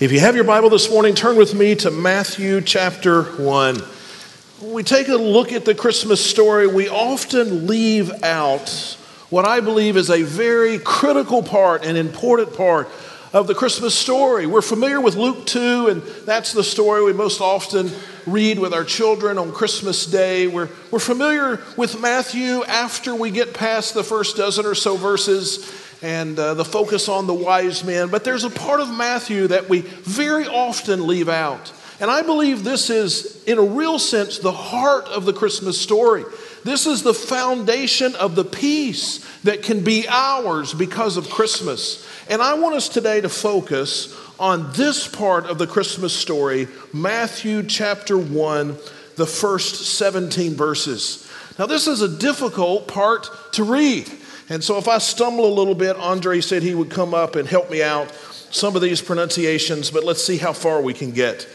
If you have your Bible this morning, turn with me to Matthew chapter 1. When we take a look at the Christmas story, we often leave out what I believe is a very critical part and important part of the Christmas story. We're familiar with Luke 2, and that's the story we most often read with our children on Christmas Day. We're, we're familiar with Matthew after we get past the first dozen or so verses and uh, the focus on the wise men. But there's a part of Matthew that we very often leave out. And I believe this is, in a real sense, the heart of the Christmas story. This is the foundation of the peace that can be ours because of Christmas. And I want us today to focus on this part of the Christmas story, Matthew chapter 1, the first 17 verses. Now, this is a difficult part to read. And so if I stumble a little bit, Andre said he would come up and help me out some of these pronunciations, but let's see how far we can get.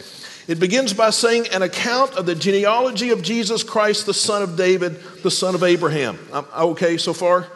It begins by saying, an account of the genealogy of Jesus Christ, the son of David, the son of Abraham. I'm okay so far?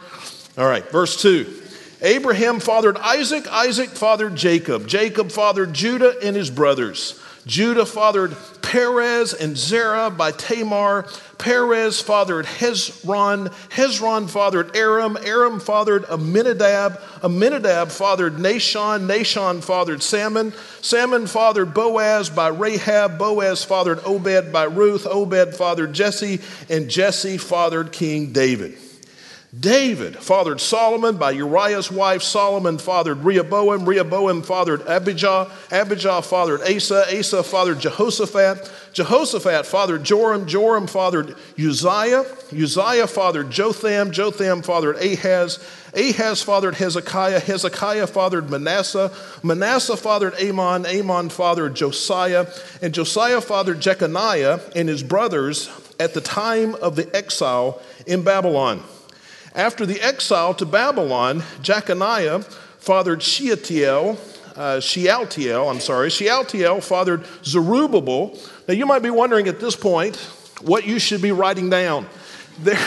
All right, verse 2. Abraham fathered Isaac, Isaac fathered Jacob, Jacob fathered Judah and his brothers. Judah fathered Perez and Zerah by Tamar. Perez fathered Hezron. Hezron fathered Aram. Aram fathered Amminadab. Amminadab fathered Nahshon. Nahshon fathered Salmon. Salmon fathered Boaz by Rahab. Boaz fathered Obed by Ruth. Obed fathered Jesse. And Jesse fathered King David. David fathered Solomon by Uriah's wife. Solomon fathered Rehoboam. Rehoboam fathered Abijah. Abijah fathered Asa. Asa fathered Jehoshaphat. Jehoshaphat fathered Joram. Joram fathered Uzziah. Uzziah fathered Jotham. Jotham fathered Ahaz. Ahaz fathered Hezekiah. Hezekiah fathered Manasseh. Manasseh fathered Amon. Amon fathered Josiah. And Josiah fathered Jeconiah and his brothers at the time of the exile in Babylon. After the exile to Babylon, Jeconiah fathered Shealtiel, uh, Shealtiel, I'm sorry, Shealtiel fathered Zerubbabel. Now you might be wondering at this point what you should be writing down. There,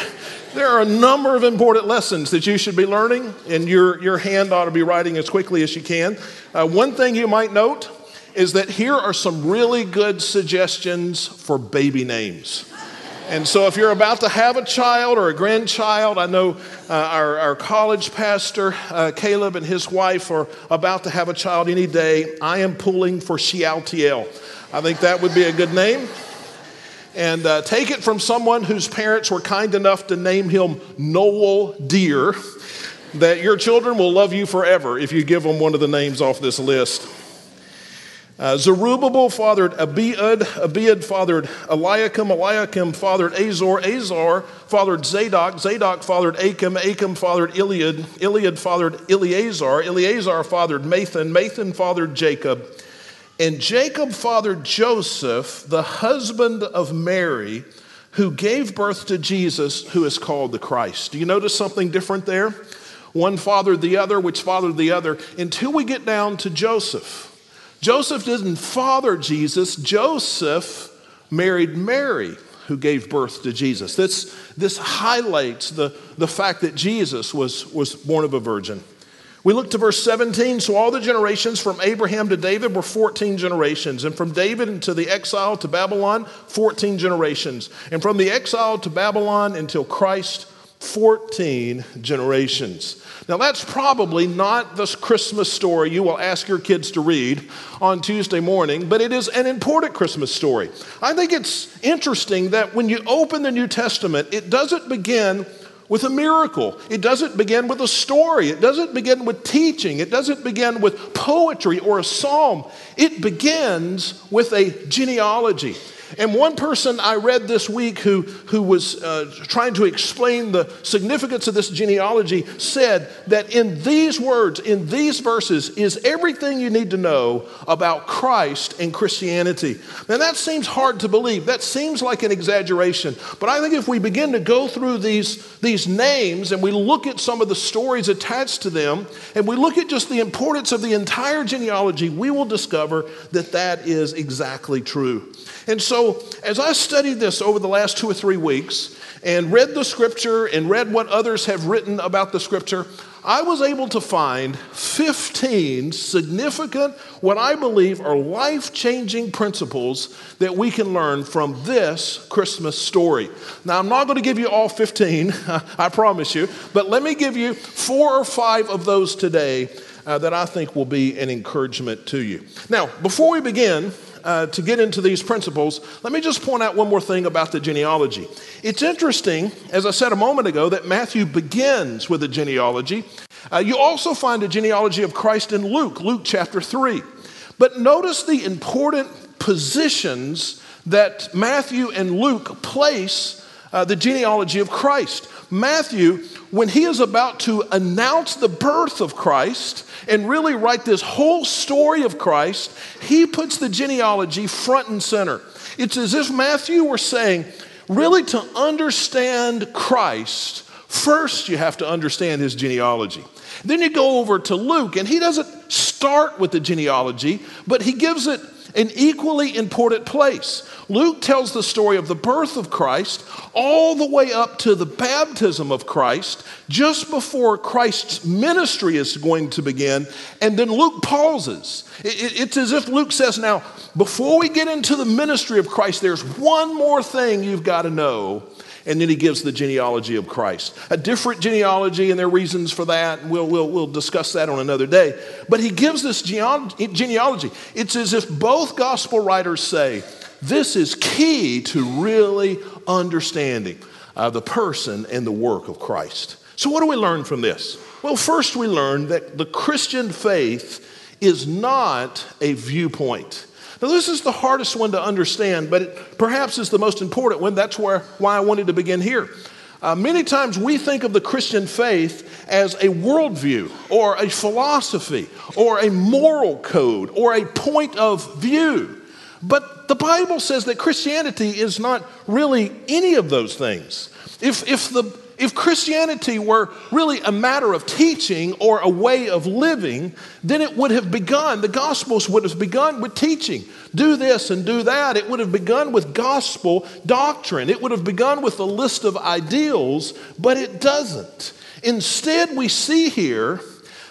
there are a number of important lessons that you should be learning, and your, your hand ought to be writing as quickly as you can. Uh, one thing you might note is that here are some really good suggestions for baby names. And so, if you're about to have a child or a grandchild, I know uh, our, our, college pastor, uh, Caleb, and his wife are about to have a child any day. I am pulling for Shealtiel. I think that would be a good name. And uh, take it from someone whose parents were kind enough to name him Noel Deer, that your children will love you forever if you give them one of the names off this list. Uh, Zerubbabel fathered Abiud, Abiud fathered Eliakim, Eliakim fathered Azor, Azor fathered Zadok, Zadok fathered Achim, Achim fathered Eliud, Eliud fathered Eleazar, Eleazar fathered Mathan, Mathan fathered Jacob, and Jacob fathered Joseph, the husband of Mary, who gave birth to Jesus, who is called the Christ. Do you notice something different there? One fathered the other, which fathered the other, until we get down to Joseph. Joseph didn't father Jesus, Joseph married Mary, who gave birth to Jesus. This, this highlights the, the fact that Jesus was, was born of a virgin. We look to verse 17. So all the generations from Abraham to David were 14 generations. And from David into the exile to Babylon, 14 generations. And from the exile to Babylon until Christ, 14 generations. Now, that's probably not the Christmas story you will ask your kids to read on Tuesday morning, but it is an important Christmas story. I think it's interesting that when you open the New Testament, it doesn't begin with a miracle. It doesn't begin with a story. It doesn't begin with teaching. It doesn't begin with poetry or a psalm. It begins with a genealogy. And one person I read this week who, who was uh, trying to explain the significance of this genealogy said that in these words, in these verses, is everything you need to know about Christ and Christianity. Now, that seems hard to believe. That seems like an exaggeration. But I think if we begin to go through these, these names and we look at some of the stories attached to them, and we look at just the importance of the entire genealogy, we will discover that that is exactly true. And so, as I studied this over the last two or three weeks and read the scripture and read what others have written about the scripture, I was able to find 15 significant, what I believe are life changing principles that we can learn from this Christmas story. Now, I'm not going to give you all 15, I promise you, but let me give you four or five of those today uh, that I think will be an encouragement to you. Now, before we begin, uh, to get into these principles, let me just point out one more thing about the genealogy. It's interesting, as I said a moment ago, that Matthew begins with a genealogy. Uh, you also find a genealogy of Christ in Luke, Luke chapter 3. But notice the important positions that Matthew and Luke place uh, the genealogy of Christ. Matthew, when he is about to announce the birth of Christ and really write this whole story of Christ, he puts the genealogy front and center. It's as if Matthew were saying, really, to understand Christ, first you have to understand his genealogy. Then you go over to Luke, and he doesn't start with the genealogy, but he gives it an equally important place. Luke tells the story of the birth of Christ all the way up to the baptism of Christ, just before Christ's ministry is going to begin. And then Luke pauses. It's as if Luke says, Now, before we get into the ministry of Christ, there's one more thing you've got to know. And then he gives the genealogy of Christ. A different genealogy, and there are reasons for that. We'll, we'll, we'll discuss that on another day. But he gives this genealogy. It's as if both gospel writers say, this is key to really understanding uh, the person and the work of Christ. So, what do we learn from this? Well, first, we learn that the Christian faith is not a viewpoint. Now, this is the hardest one to understand, but it perhaps is the most important one. That's where, why I wanted to begin here. Uh, many times we think of the Christian faith as a worldview or a philosophy or a moral code or a point of view. But the Bible says that Christianity is not really any of those things. If, if, the, if Christianity were really a matter of teaching or a way of living, then it would have begun, the Gospels would have begun with teaching. Do this and do that. It would have begun with gospel doctrine. It would have begun with a list of ideals, but it doesn't. Instead, we see here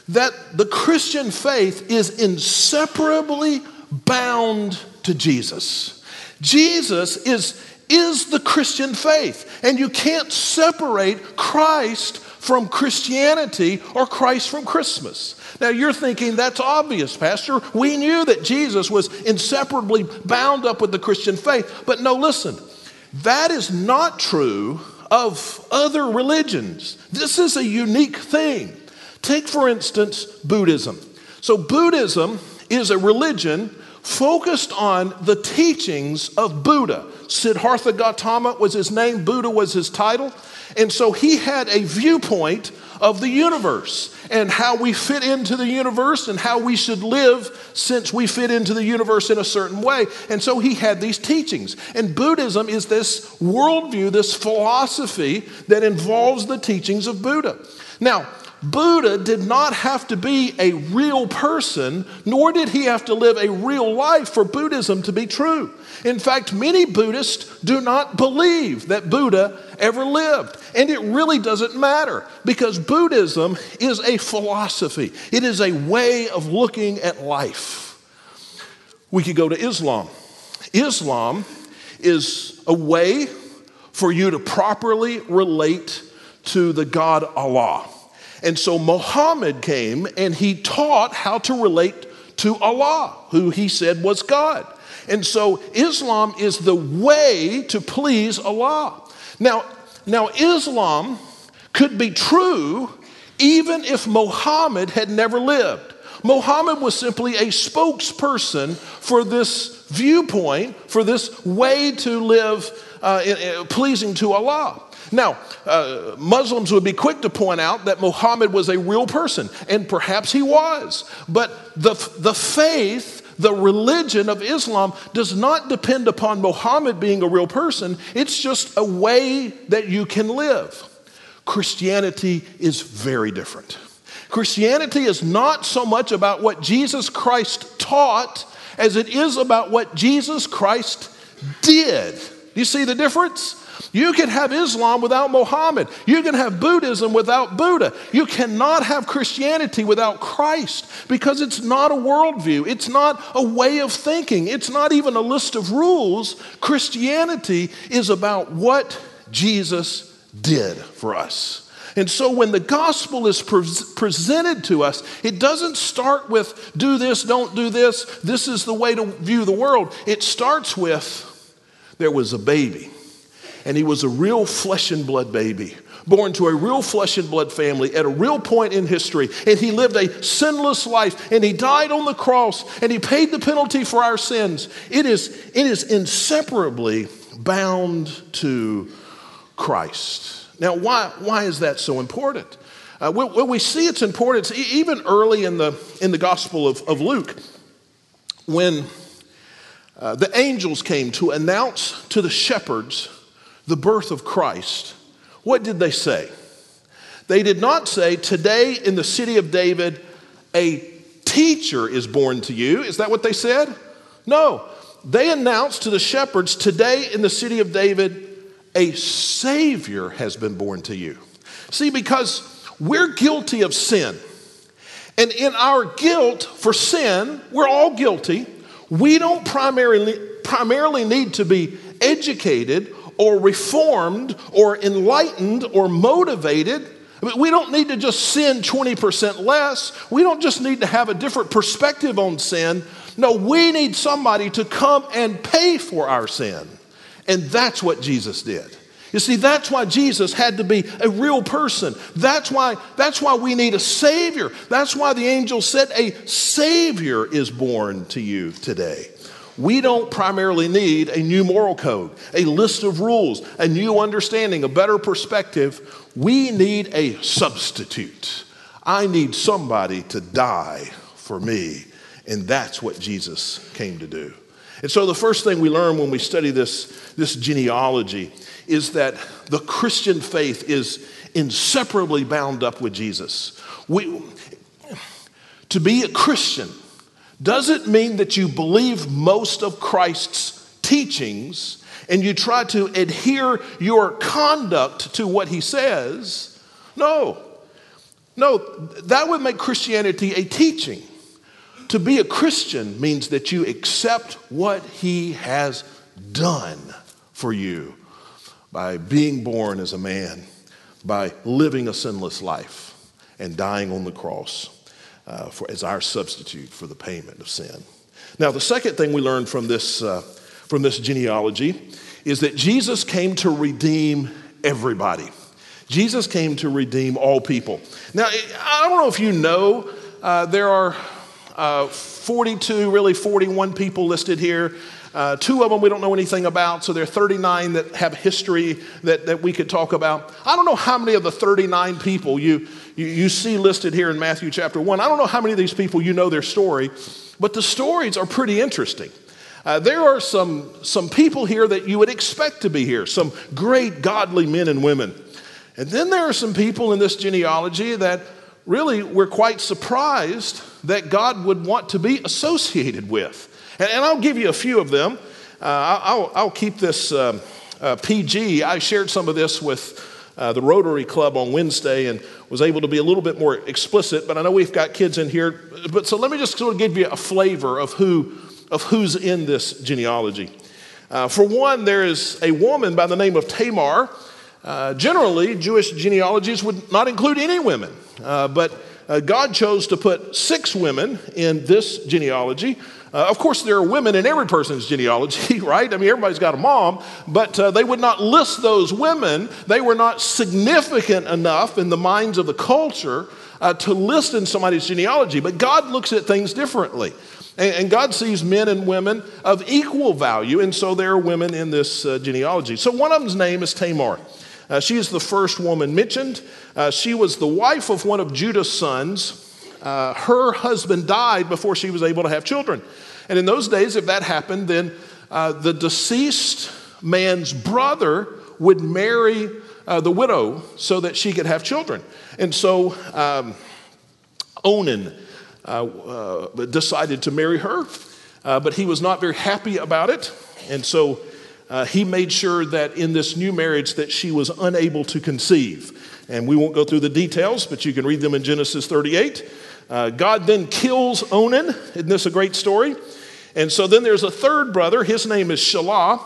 that the Christian faith is inseparably bound to Jesus. Jesus is, is the Christian faith, and you can't separate Christ from Christianity or Christ from Christmas. Now you're thinking that's obvious, Pastor. We knew that Jesus was inseparably bound up with the Christian faith. But no, listen, that is not true of other religions. This is a unique thing. Take, for instance, Buddhism. So, Buddhism is a religion focused on the teachings of Buddha. Siddhartha Gautama was his name, Buddha was his title. And so he had a viewpoint of the universe and how we fit into the universe and how we should live since we fit into the universe in a certain way. And so he had these teachings. And Buddhism is this worldview, this philosophy that involves the teachings of Buddha. Now, Buddha did not have to be a real person, nor did he have to live a real life for Buddhism to be true. In fact, many Buddhists do not believe that Buddha ever lived. And it really doesn't matter because Buddhism is a philosophy, it is a way of looking at life. We could go to Islam. Islam is a way for you to properly relate to the God Allah. And so Muhammad came and he taught how to relate to Allah, who he said was God. And so Islam is the way to please Allah. Now, now Islam could be true even if Muhammad had never lived. Muhammad was simply a spokesperson for this viewpoint, for this way to live uh, pleasing to Allah. Now, uh, Muslims would be quick to point out that Muhammad was a real person, and perhaps he was. But the, the faith, the religion of Islam does not depend upon Muhammad being a real person, it's just a way that you can live. Christianity is very different. Christianity is not so much about what Jesus Christ taught as it is about what Jesus Christ did. Do you see the difference? You can have Islam without Muhammad. You can have Buddhism without Buddha. You cannot have Christianity without Christ because it's not a worldview. It's not a way of thinking. It's not even a list of rules. Christianity is about what Jesus did for us. And so when the gospel is pre- presented to us, it doesn't start with do this, don't do this, this is the way to view the world. It starts with there was a baby, and he was a real flesh and blood baby. Born to a real flesh and blood family at a real point in history, and he lived a sinless life, and he died on the cross, and he paid the penalty for our sins. It is, it is inseparably bound to Christ. Now, why, why is that so important? Uh, well, we see its importance even early in the, in the Gospel of, of Luke when uh, the angels came to announce to the shepherds the birth of Christ. What did they say? They did not say, Today in the city of David, a teacher is born to you. Is that what they said? No. They announced to the shepherds, Today in the city of David, a Savior has been born to you. See, because we're guilty of sin. And in our guilt for sin, we're all guilty. We don't primarily, primarily need to be educated or reformed or enlightened or motivated. I mean, we don't need to just sin 20% less. We don't just need to have a different perspective on sin. No, we need somebody to come and pay for our sin. And that's what Jesus did. You see, that's why Jesus had to be a real person. That's why, that's why we need a Savior. That's why the angel said, A Savior is born to you today. We don't primarily need a new moral code, a list of rules, a new understanding, a better perspective. We need a substitute. I need somebody to die for me. And that's what Jesus came to do. And so the first thing we learn when we study this, this genealogy is that the Christian faith is inseparably bound up with Jesus. We, to be a Christian doesn't mean that you believe most of Christ's teachings and you try to adhere your conduct to what he says. No. No, that would make Christianity a teaching. To be a Christian means that you accept what he has done for you by being born as a man, by living a sinless life, and dying on the cross uh, for, as our substitute for the payment of sin. Now, the second thing we learn from this, uh, from this genealogy is that Jesus came to redeem everybody. Jesus came to redeem all people. Now, I don't know if you know, uh, there are uh, 42, really 41 people listed here. Uh, two of them we don't know anything about, so there are 39 that have history that, that we could talk about. I don't know how many of the 39 people you, you, you see listed here in Matthew chapter 1. I don't know how many of these people you know their story, but the stories are pretty interesting. Uh, there are some, some people here that you would expect to be here, some great godly men and women. And then there are some people in this genealogy that really we're quite surprised that God would want to be associated with. And, and I'll give you a few of them. Uh, I'll, I'll, keep this uh, uh, PG. I shared some of this with uh, the Rotary Club on Wednesday and was able to be a little bit more explicit, but I know we've got kids in here. But so let me just sort of give you a flavor of, who, of who's in this genealogy. Uh, for one, there is a woman by the name of Tamar. Uh, generally, Jewish genealogies would not include any women, but God chose to put six women in this genealogy. Uh, of course, there are women in every person's genealogy, right? I mean, everybody's got a mom, but uh, they would not list those women. They were not significant enough in the minds of the culture uh, to list in somebody's genealogy. But God looks at things differently. And, and, God sees men and women of equal value, and so there are women in this uh, genealogy. So one of them's name is Tamar. Uh, she is the first woman mentioned. Uh, she was the wife of one of Judah's sons. Uh, her husband died before she was able to have children. And in those days, if that happened, then uh, the deceased man's brother would marry uh, the widow so that she could have children. And so um, Onan uh, uh, decided to marry her, uh, but he was not very happy about it. And so uh, he made sure that in this new marriage that she was unable to conceive. And we won't go through the details, but you can read them in Genesis 38. Uh, God then kills Onan. Isn't this a great story? And so then there's a third brother. His name is Shelah.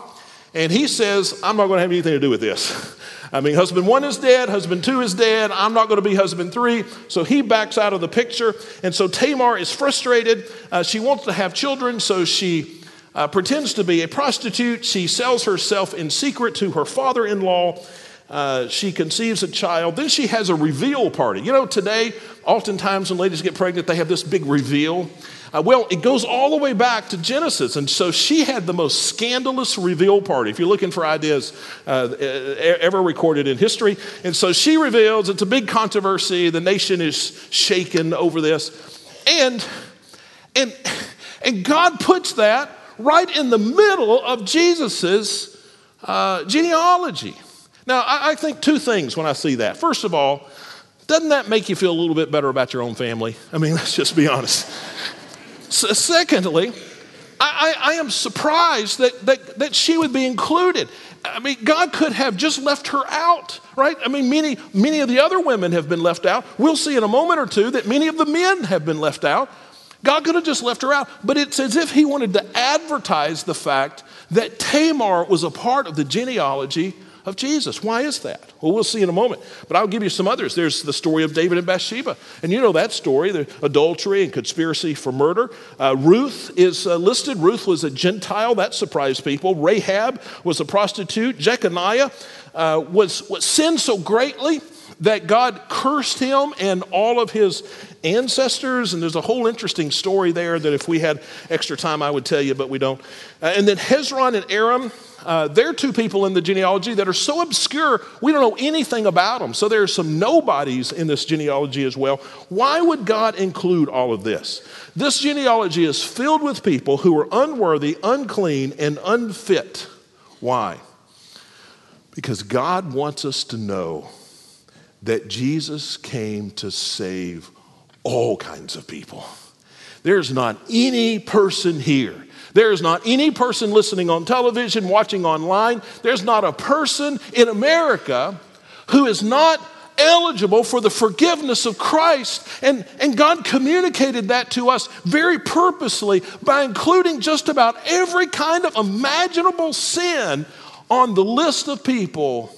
And he says, I'm not going to have anything to do with this. I mean, husband one is dead, husband two is dead, I'm not going to be husband three. So he backs out of the picture. And so Tamar is frustrated. Uh, she wants to have children, so she uh, pretends to be a prostitute. She sells herself in secret to her father in law. Uh, she conceives a child. Then she has a reveal party. You know, today, oftentimes when ladies get pregnant, they have this big reveal. Uh, well, it goes all the way back to Genesis. And so she had the most scandalous reveal party, if you're looking for ideas uh, ever recorded in history. And so she reveals, it's a big controversy. The nation is shaken over this. And, and, and God puts that right in the middle of Jesus's uh, genealogy. Now, I, I think two things when I see that. First of all, doesn't that make you feel a little bit better about your own family? I mean, let's just be honest. So, secondly, I, I, I, am surprised that, that, that she would be included. I mean, God could have just left her out, right? I mean, many, many of the other women have been left out. We'll see in a moment or two that many of the men have been left out. God could have just left her out, but it's as if he wanted to advertise the fact that Tamar was a part of the genealogy of Jesus. Why is that? Well, we'll see in a moment. But I'll give you some others. There's the story of David and Bathsheba. And you know that story the adultery and conspiracy for murder. Uh, Ruth is uh, listed. Ruth was a Gentile. That surprised people. Rahab was a prostitute. Jeconiah uh, was, was sinned so greatly that God cursed him and all of his ancestors. And there's a whole interesting story there that if we had extra time, I would tell you, but we don't. Uh, and then Hezron and Aram, uh, they're two people in the genealogy that are so obscure, we don't know anything about them. So there are some nobodies in this genealogy as well. Why would God include all of this? This genealogy is filled with people who are unworthy, unclean, and unfit. Why? Because God wants us to know that Jesus came to save all kinds of people. There's not any person here. There's not any person listening on television, watching online. There's not a person in America who is not eligible for the forgiveness of Christ. And, and God communicated that to us very purposely by including just about every kind of imaginable sin on the list of people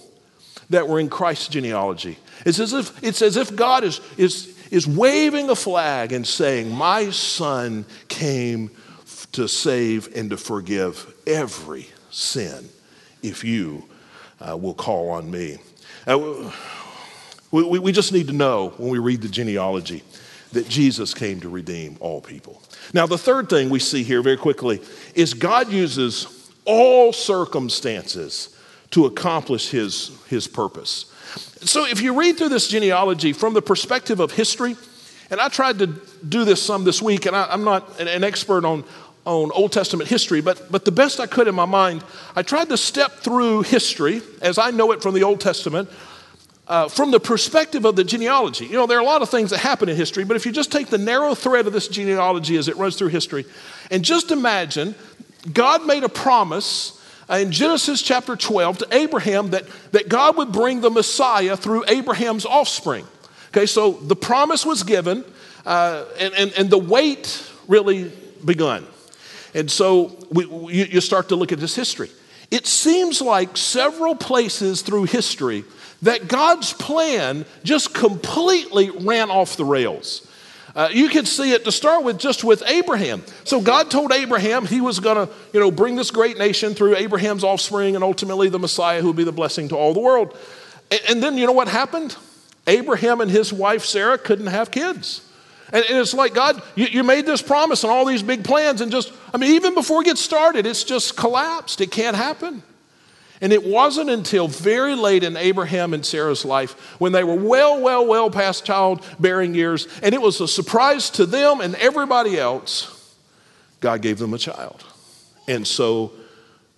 that were in Christ's genealogy. It's as if, it's as if God is, is, is waving a flag and saying, My son came to save and to forgive every sin if you uh, will call on me. Uh, we, we just need to know when we read the genealogy that Jesus came to redeem all people. Now, the third thing we see here very quickly is God uses all circumstances to accomplish his, his purpose. So, if you read through this genealogy from the perspective of history, and I tried to do this some this week, and I, am not an, an expert on, on Old Testament history, but, but the best I could in my mind, I tried to step through history as I know it from the Old Testament. Uh, from the perspective of the genealogy. You know, there are a lot of things that happen in history, but if you just take the narrow thread of this genealogy as it runs through history, and just imagine God made a promise in Genesis chapter 12 to Abraham that, that God would bring the Messiah through Abraham's offspring. Okay, so the promise was given, uh, and, and, and the wait really begun. And so we, you start to look at this history. It seems like several places through history that God's plan just completely ran off the rails. Uh, you can see it to start with just with Abraham. So God told Abraham he was going to, you know, bring this great nation through Abraham's offspring and ultimately the Messiah who would be the blessing to all the world. And, and then you know what happened? Abraham and his wife Sarah couldn't have kids. And, and it's like, God, you, you made this promise and all these big plans, and just, I mean, even before it gets started, it's just collapsed. It can't happen. And it wasn't until very late in Abraham and Sarah's life when they were well, well, well past childbearing years, and it was a surprise to them and everybody else, God gave them a child. And so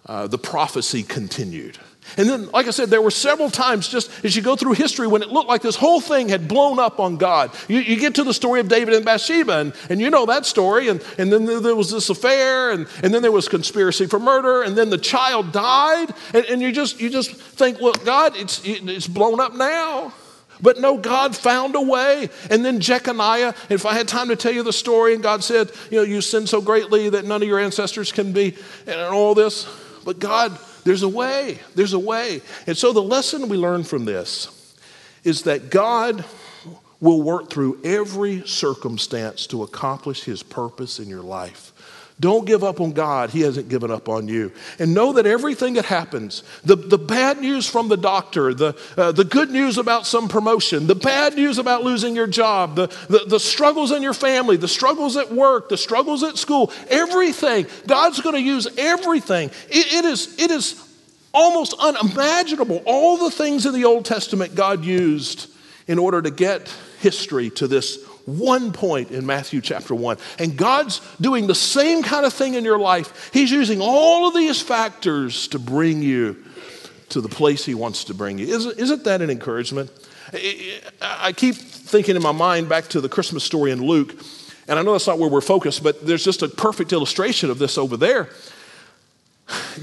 uh, the prophecy continued. And then, like I said, there were several times just as you go through history when it looked like this whole thing had blown up on God. You, you get to the story of David and Bathsheba, and, and you know that story. And, and then there was this affair, and, and then there was conspiracy for murder, and then the child died. And, and you, just, you just think, well, God, it's, it's blown up now. But no, God found a way. And then Jeconiah, if I had time to tell you the story, and God said, you know, you sin so greatly that none of your ancestors can be, and all this. But God, there's a way. There's a way. And so the lesson we learn from this is that God will work through every circumstance to accomplish his purpose in your life. Don't give up on God. He hasn't given up on you. And know that everything that happens the, the bad news from the doctor, the, uh, the good news about some promotion, the bad news about losing your job, the, the, the struggles in your family, the struggles at work, the struggles at school, everything, God's going to use everything. It, it, is, it is almost unimaginable. All the things in the Old Testament God used in order to get history to this one point in Matthew chapter 1. And God's doing the same kind of thing in your life. He's using all of these factors to bring you to the place He wants to bring you. Isn't, isn't that an encouragement? I keep thinking in my mind back to the Christmas story in Luke, and I know that's not where we're focused, but there's just a perfect illustration of this over there.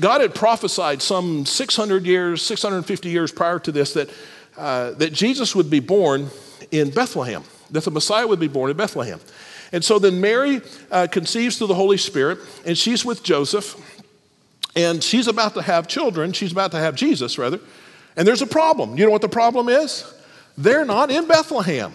God had prophesied some 600 years, 650 years prior to this that, uh, that Jesus would be born in Bethlehem that the Messiah would be born in Bethlehem. And so then Mary uh, conceives through the Holy Spirit, and she's with Joseph, and she's about to have children. She's about to have Jesus, rather. And there's a problem. You know what the problem is? They're not in Bethlehem,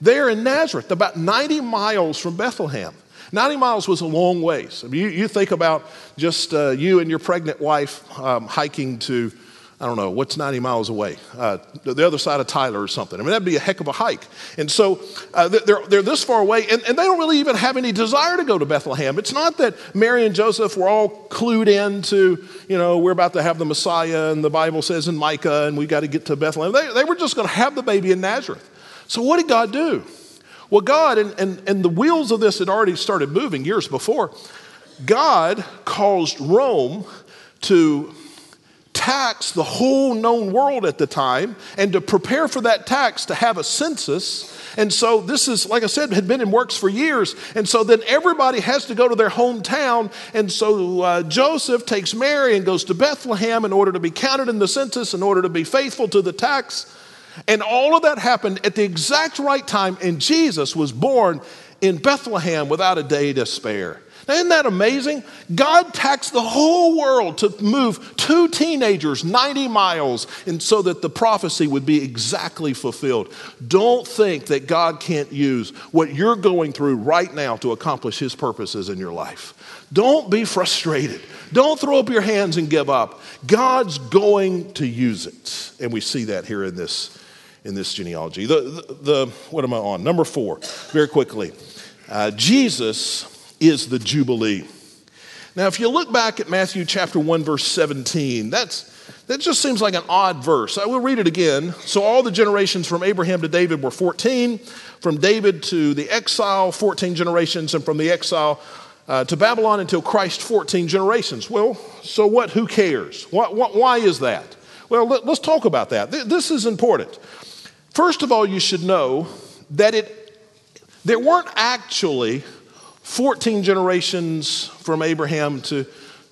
they're in Nazareth, about 90 miles from Bethlehem. 90 miles was a long ways. I mean, you, you think about just uh, you and your pregnant wife um, hiking to I don't know, what's 90 miles away? Uh, the other side of Tyler or something. I mean, that'd be a heck of a hike. And so uh, they're, they're this far away, and, and they don't really even have any desire to go to Bethlehem. It's not that Mary and Joseph were all clued in to, you know, we're about to have the Messiah, and the Bible says in Micah, and we got to get to Bethlehem. They, they were just going to have the baby in Nazareth. So what did God do? Well, God, and, and, and the wheels of this had already started moving years before, God caused Rome to tax the whole known world at the time and to prepare for that tax to have a census. And so this is, like I said, had been in works for years. And so then everybody has to go to their hometown. And so uh, Joseph takes Mary and goes to Bethlehem in order to be counted in the census, in order to be faithful to the tax. And all of that happened at the exact right time. And Jesus was born in Bethlehem without a day to spare. Now, isn't that amazing? God taxed the whole world to move two teenagers 90 miles and so that the prophecy would be exactly fulfilled. Don't think that God can't use what you're going through right now to accomplish his purposes in your life. Don't be frustrated. Don't throw up your hands and give up. God's going to use it. And we see that here in this, in this genealogy. The, the, the what am I on? Number four, very quickly. Uh, Jesus is the Jubilee. Now, if you look back at Matthew chapter 1, verse 17, that's, that just seems like an odd verse. I will read it again. So, all the generations from Abraham to David were 14, from David to the exile, 14 generations, and from the exile uh, to Babylon until Christ, 14 generations. Well, so what? Who cares? What, what, why is that? Well, let, us talk about that. This is important. First of all, you should know that it, there weren't actually 14 generations from Abraham to,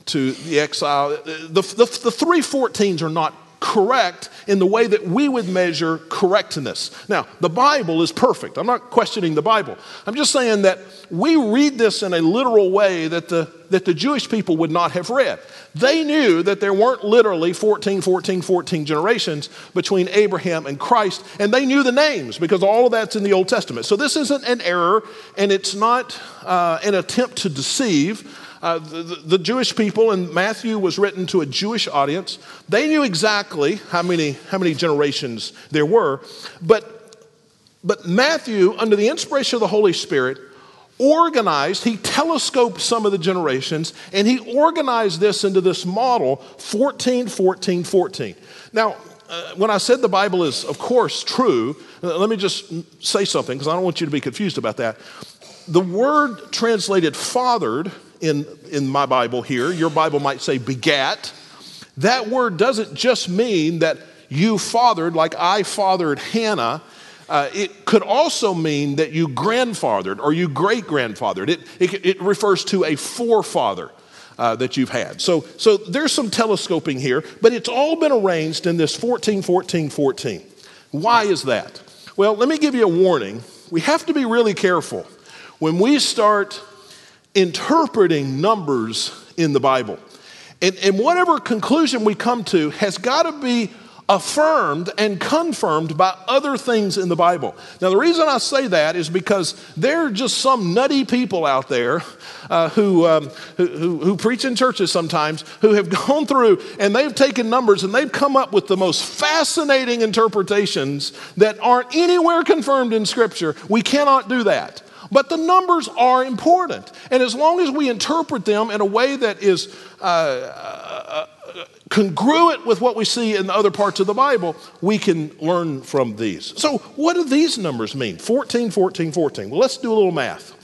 to the exile. The, the, the three 14s are not correct in the way that we would measure correctness. Now, the Bible is perfect. I'm not questioning the Bible. I'm just saying that we read this in a literal way that the, that the Jewish people would not have read. They knew that there weren't literally 14, 14, 14 generations between Abraham and Christ, and they knew the names because all of that's in the Old Testament. So this isn't an error, and it's not uh, an attempt to deceive. Uh, the, the, Jewish people, and Matthew was written to a Jewish audience. They knew exactly how many, how many generations there were. But, but Matthew, under the inspiration of the Holy Spirit, organized, he telescoped some of the generations, and he organized this into this model 14, 14, 14. Now, uh, when I said the Bible is, of course, true, uh, let me just say something because I don't want you to be confused about that. The word translated fathered in, in my Bible here, your Bible might say begat. That word doesn't just mean that you fathered, like I fathered Hannah. Uh, it could also mean that you grandfathered or you great grandfathered. It, it, it, refers to a forefather uh, that you've had. So, so there's some telescoping here, but it's all been arranged in this 14, 14, 14. Why is that? Well, let me give you a warning. We have to be really careful when we start interpreting numbers in the Bible. And, and whatever conclusion we come to has got to be affirmed and confirmed by other things in the Bible. Now, the reason I say that is because there are just some nutty people out there uh, who, um, who, who, who preach in churches sometimes who have gone through and they've taken numbers and they've come up with the most fascinating interpretations that aren't anywhere confirmed in Scripture. We cannot do that. But the numbers are important. And as long as we interpret them in a way that is uh, uh, congruent with what we see in the other parts of the Bible, we can learn from these. So, what do these numbers mean? 14, 14, 14. Well, let's do a little math.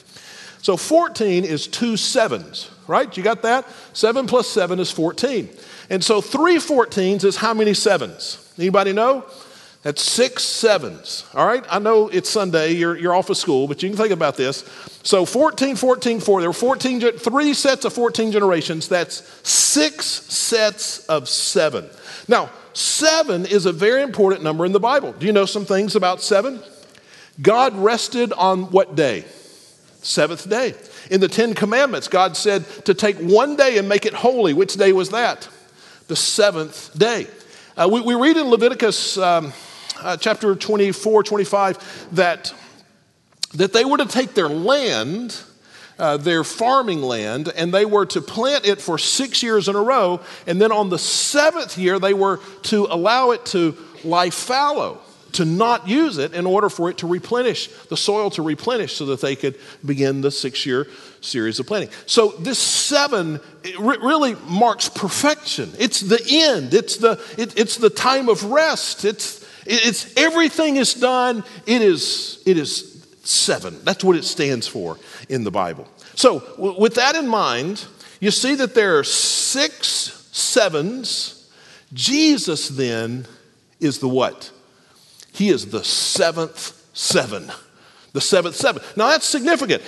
So, 14 is two sevens, right? You got that? 7 plus 7 is 14. And so, three 14s is how many sevens? Anybody know? That's six sevens. All right? I know it's Sunday, you're, you're off of school, but you can think about this. So 14, 14, 4. There were 14, three sets of 14 generations. That's six sets of seven. Now, seven is a very important number in the Bible. Do you know some things about seven? God rested on what day? Seventh day. In the Ten Commandments, God said to take one day and make it holy. Which day was that? The seventh day. Uh, we, we, read in Leviticus. Um, uh, chapter 24, 25, that, that they were to take their land, uh, their farming land, and they were to plant it for six years in a row. And then on the seventh year, they were to allow it to lie fallow, to not use it in order for it to replenish, the soil to replenish so that they could begin the six year series of planting. So this seven really marks perfection. It's the end. It's the, it, it's the time of rest. It's, it's everything is done. It is, it is seven. That's what it stands for in the Bible. So, w- with that in mind, you see that there are six sevens. Jesus then is the what? He is the seventh seven. The seventh seven. Now that's significant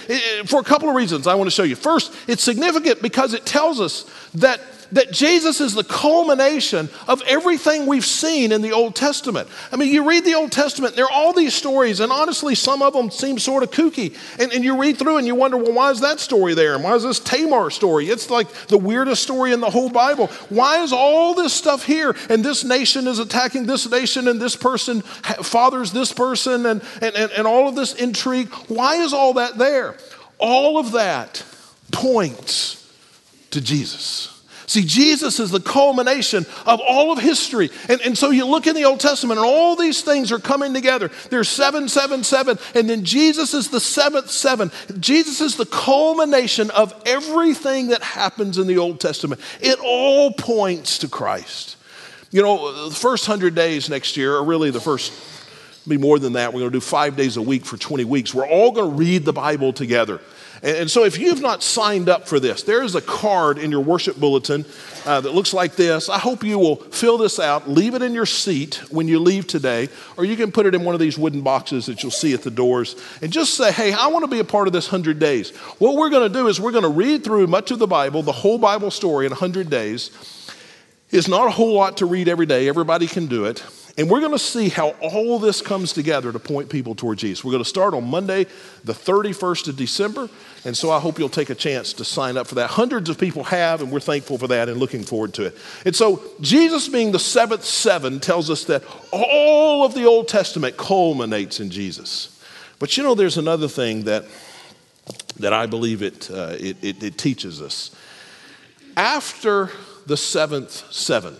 for a couple of reasons I want to show you. First, it's significant because it tells us that that Jesus is the culmination of everything we've seen in the Old Testament. I mean, you read the Old Testament, there are all these stories, and honestly, some of them seem sort of kooky. And, and you read through and you wonder, well, why is that story there? And why is this Tamar story? It's like the weirdest story in the whole Bible. Why is all this stuff here? And this nation is attacking this nation, and this person fathers this person, and, and, and, and all of this intrigue. Why is all that there? All of that points to Jesus. See, Jesus is the culmination of all of history. And, and so you look in the Old Testament and all these things are coming together. There's seven, seven, seven, and then Jesus is the seventh seven. Jesus is the culmination of everything that happens in the Old Testament. It all points to Christ. You know, the first hundred days next year are really the first be more than that. We're going to do five days a week for 20 weeks. We're all going to read the Bible together. And, so, if you have not signed up for this, there is a card in your worship bulletin uh, that looks like this. I hope you will fill this out, leave it in your seat when you leave today, or you can put it in one of these wooden boxes that you'll see at the doors, and just say, Hey, I want to be a part of this 100 days. What we're going to do is we're going to read through much of the Bible, the whole Bible story in 100 days. It's not a whole lot to read every day, everybody can do it. And we're going to see how all this comes together to point people toward Jesus. We're going to start on Monday, the 31st of December. And so I hope you'll take a chance to sign up for that. Hundreds of people have, and we're thankful for that and looking forward to it. And so Jesus being the seventh seven tells us that all of the Old Testament culminates in Jesus. But you know, there's another thing that, that I believe it, uh, it, it, it teaches us. After the seventh seven,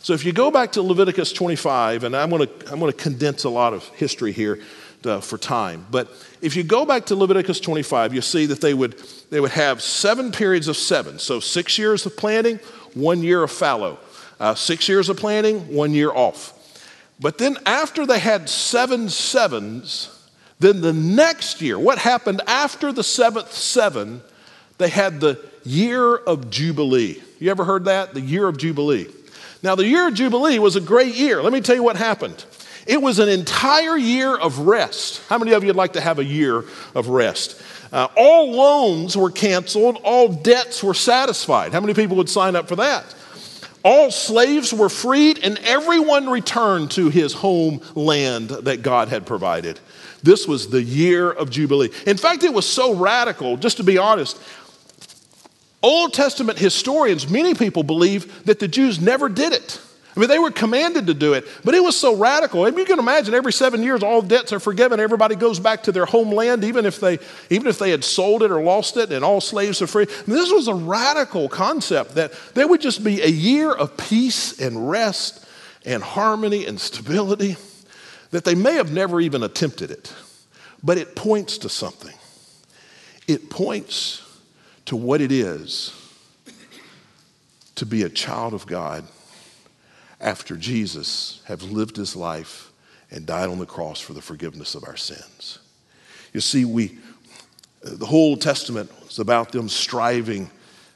so if you go back to Leviticus 25, and I'm going to I'm going to condense a lot of history here uh, for time, but if you go back to Leviticus 25, you see that they would they would have seven periods of seven. So six years of planting, one year of fallow, uh, six years of planting, one year off. But then after they had seven sevens, then the next year, what happened after the seventh seven? They had the year of Jubilee. You ever heard that? The year of Jubilee. Now, the year of Jubilee was a great year. Let me tell you what happened. It was an entire year of rest. How many of you would like to have a year of rest? Uh, all loans were canceled, all debts were satisfied. How many people would sign up for that? All slaves were freed, and everyone returned to his homeland that God had provided. This was the year of Jubilee. In fact, it was so radical, just to be honest. Old Testament historians, many people believe that the Jews never did it. I mean, they were commanded to do it, but it was so radical. And you can imagine every seven years, all debts are forgiven. Everybody goes back to their homeland, even if they, even if they had sold it or lost it, and all slaves are free. I mean, this was a radical concept that there would just be a year of peace and rest and harmony and stability that they may have never even attempted it. But it points to something. It points to what it is to be a child of God after Jesus have lived his life and died on the cross for the forgiveness of our sins. You see, we, the Old Testament is about them striving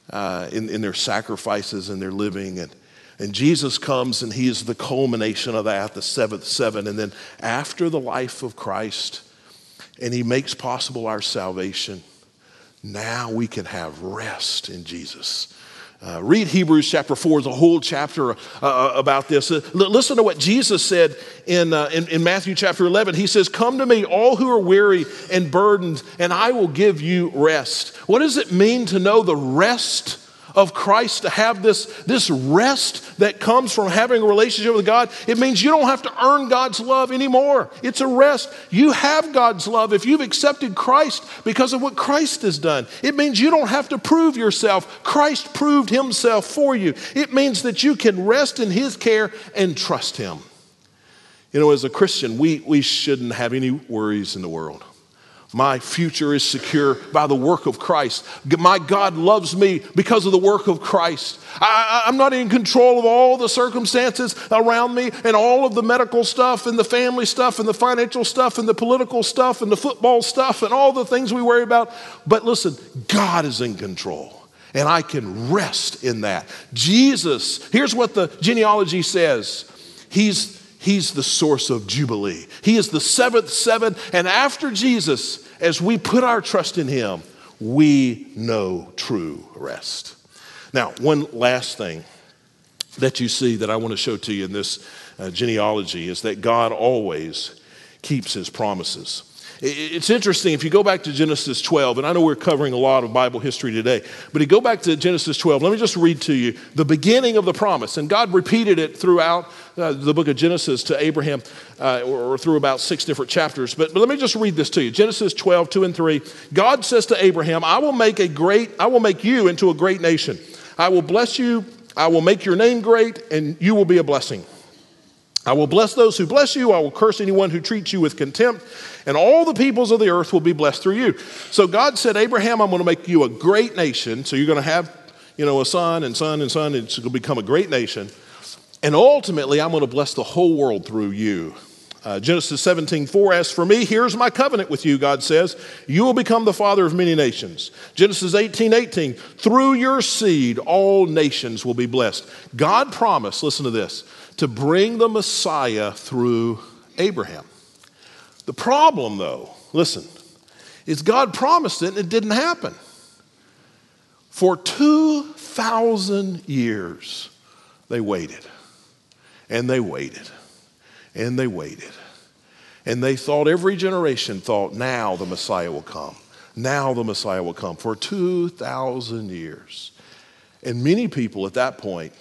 uh, in, in their sacrifices and their living. And, and Jesus comes and he is the culmination of that, the seventh seven. And then after the life of Christ, and he makes possible our salvation, now we can have rest in Jesus. Uh, read Hebrews chapter 4, the whole chapter uh, uh about this. Uh, listen to what Jesus said in, uh, in, in Matthew chapter 11. He says, Come to me, all who are weary and burdened, and I will give you rest. What does it mean to know the rest of Christ, to have this, this rest that comes from having a relationship with God, it means you don't have to earn God's love anymore. It's a rest. You have God's love if you've accepted Christ because of what Christ has done. It means you don't have to prove yourself. Christ proved himself for you. It means that you can rest in his care and trust him. You know, as a Christian, we, we shouldn't have any worries in the world. My future is secure by the work of Christ. My God loves me because of the work of Christ. I, am not in control of all the circumstances around me and all of the medical stuff and the family stuff and the financial stuff and the political stuff and the football stuff and all the things we worry about. But listen, God is in control. And I can rest in that. Jesus, here's what the genealogy says He's He's the source of Jubilee. He is the seventh seven. And after Jesus, as we put our trust in Him, we know true rest. Now, one last thing that you see that I want to show to you in this uh, genealogy is that God always keeps His promises. It's interesting if you go back to Genesis 12, and I know we're covering a lot of Bible history today, but if you go back to Genesis 12, let me just read to you the beginning of the promise. And God repeated it throughout uh, the book of Genesis to Abraham, uh, or, through about six different chapters. But, but let me just read this to you Genesis 12, 2 and 3. God says to Abraham, I will make a great, I will make you into a great nation. I will bless you, I will make your name great, and you will be a blessing. I will bless those who bless you. I will curse anyone who treats you with contempt. And all the peoples of the earth will be blessed through you. So God said, Abraham, I'm going to make you a great nation. So you're going to have, you know, a son and son and son. And it's going to become a great nation. And ultimately, I'm going to bless the whole world through you. Uh, Genesis 17, 4, as for me, here's my covenant with you, God says. You will become the father of many nations. Genesis 18, 18, through your seed, all nations will be blessed. God promised, listen to this, to bring the Messiah through Abraham. The problem, though, listen, is God promised it and it didn't happen. For 2,000 years, they waited and they waited and they waited. And they thought, every generation thought, now the Messiah will come. Now the Messiah will come for 2,000 years. And many people at that point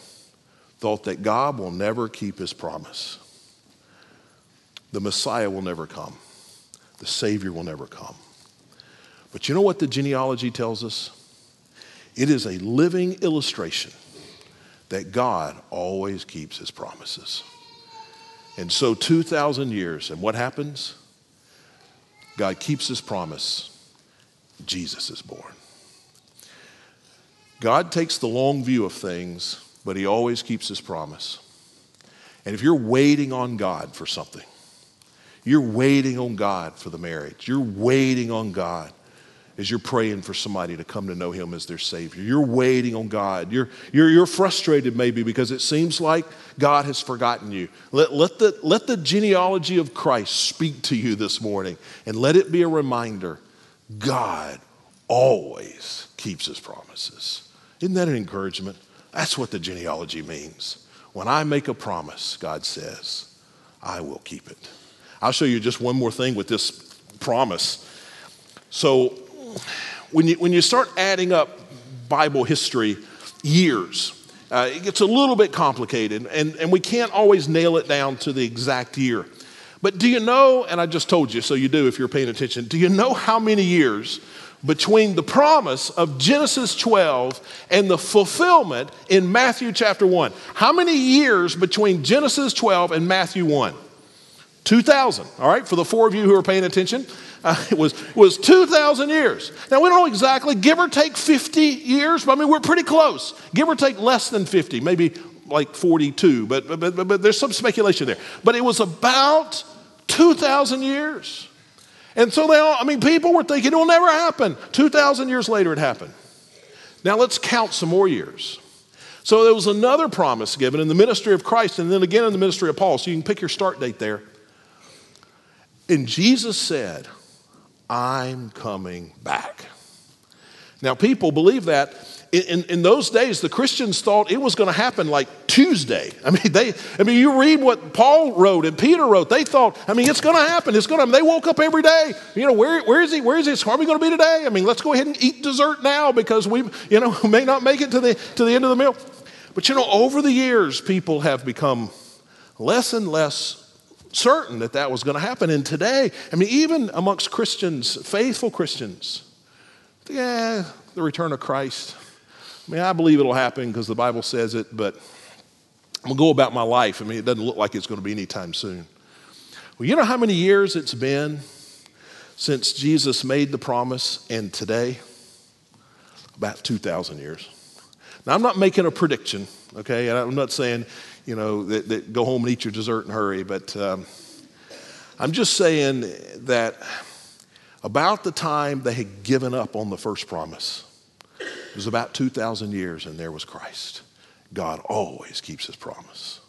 thought that God will never keep his promise. The Messiah will never come, the Savior will never come. But you know what the genealogy tells us? It is a living illustration that God always keeps his promises. And so, 2,000 years, and what happens? God keeps his promise. Jesus is born. God takes the long view of things but he always keeps his promise. And if you're waiting on God for something, you're waiting on God for the marriage, you're waiting on God. as you're praying for somebody to come to know him as their Savior. You're waiting on God. You're, you're, you're frustrated maybe because it seems like God has forgotten you. Let, let, the, let the genealogy of Christ speak to you this morning and let it be a reminder God always keeps his promises. Isn't that an encouragement? That's what the genealogy means. When I make a promise, God says, I will keep it. I'll show you just one more thing with this promise. So, when you, when you start adding up Bible history years, uh, it gets a little bit complicated, and, and we can't always nail it down to the exact year. But do you know, and I just told you, so you do if you're paying attention, do you know how many years between the promise of Genesis 12 and the fulfillment in Matthew chapter 1? How many years between Genesis 12 and Matthew 1? 2,000, all right, for the four of you who are paying attention. Uh, it was, was 2,000 years. Now, we don't know exactly, give or take 50 years, but I mean, we're pretty close. Give or take less than 50, maybe like 42, but, but, but, but there's some speculation there. But it was about 2,000 years. And so they all, I mean, people were thinking it will never happen. 2,000 years later, it happened. Now let's count some more years. So there was another promise given in the ministry of Christ and then again in the ministry of Paul. So you can pick your start date there. And Jesus said, I'm coming back. Now, people believe that in, in, those days, the Christians thought it was going to happen like Tuesday. I mean, they, I mean, you read what Paul wrote and Peter wrote. They thought, I mean, it's going to happen. It's going to. They woke up every day. You know, where, where is he? Where is he? Where are we going to be today? I mean, let's go ahead and eat dessert now because we, you know, may not make it to the to the end of the meal. But you know, over the years, people have become less and less certain that that was going to happen. And today, I mean, even amongst Christians, faithful Christians, yeah, the return of Christ I mean, I believe it'll happen because the Bible says it, but I'm going to go about my life. I mean, it doesn't look like it's going to be anytime soon. Well, you know how many years it's been since Jesus made the promise and today? About 2,000 years. Now, I'm not making a prediction, okay? And I'm not saying, you know, that, that go home and eat your dessert and hurry, but um, I'm just saying that about the time they had given up on the first promise, it was about 2,000 years, and there was Christ. God always keeps his promise.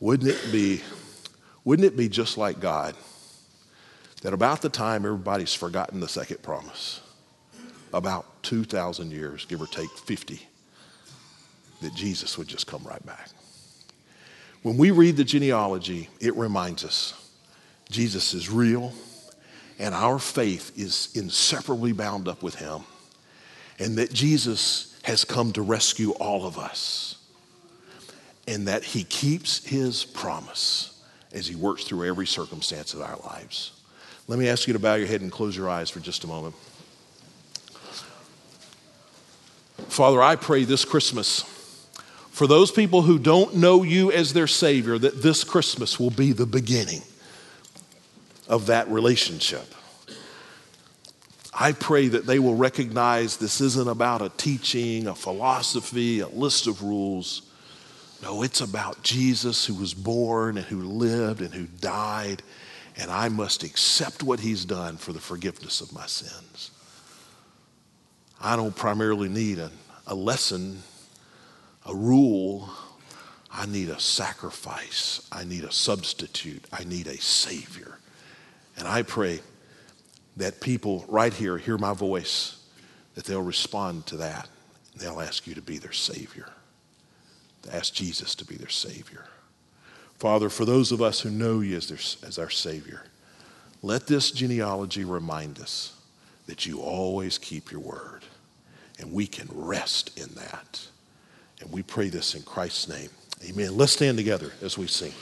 Wouldn't it be, wouldn't it be just like God that about the time everybody's forgotten the second promise, about 2,000 years, give or take 50, that Jesus would just come right back? When we read the genealogy, it reminds us Jesus is real and our faith is inseparably bound up with him and that Jesus has come to rescue all of us, and that he keeps his promise as he works through every circumstance of our lives. Let me ask you to bow your head and close your eyes for just a moment. Father, I pray this Christmas for those people who don't know you as their Savior that this Christmas will be the beginning of that relationship. I pray that they will recognize this isn't about a teaching, a philosophy, a list of rules. No, it's about Jesus who was born and who lived and who died, and I must accept what he's done for the forgiveness of my sins. I don't primarily need a, a lesson, a rule. I need a sacrifice. I need a substitute. I need a Savior. And I pray that people right here hear my voice, that they'll respond to that. And they'll ask you to be their Savior, to ask Jesus to be their Savior. Father, for those of us who know you as, their, as our Savior, let this genealogy remind us that you always keep your word, and we can rest in that. And we pray this in Christ's name. Amen. Let's stand together as we sing.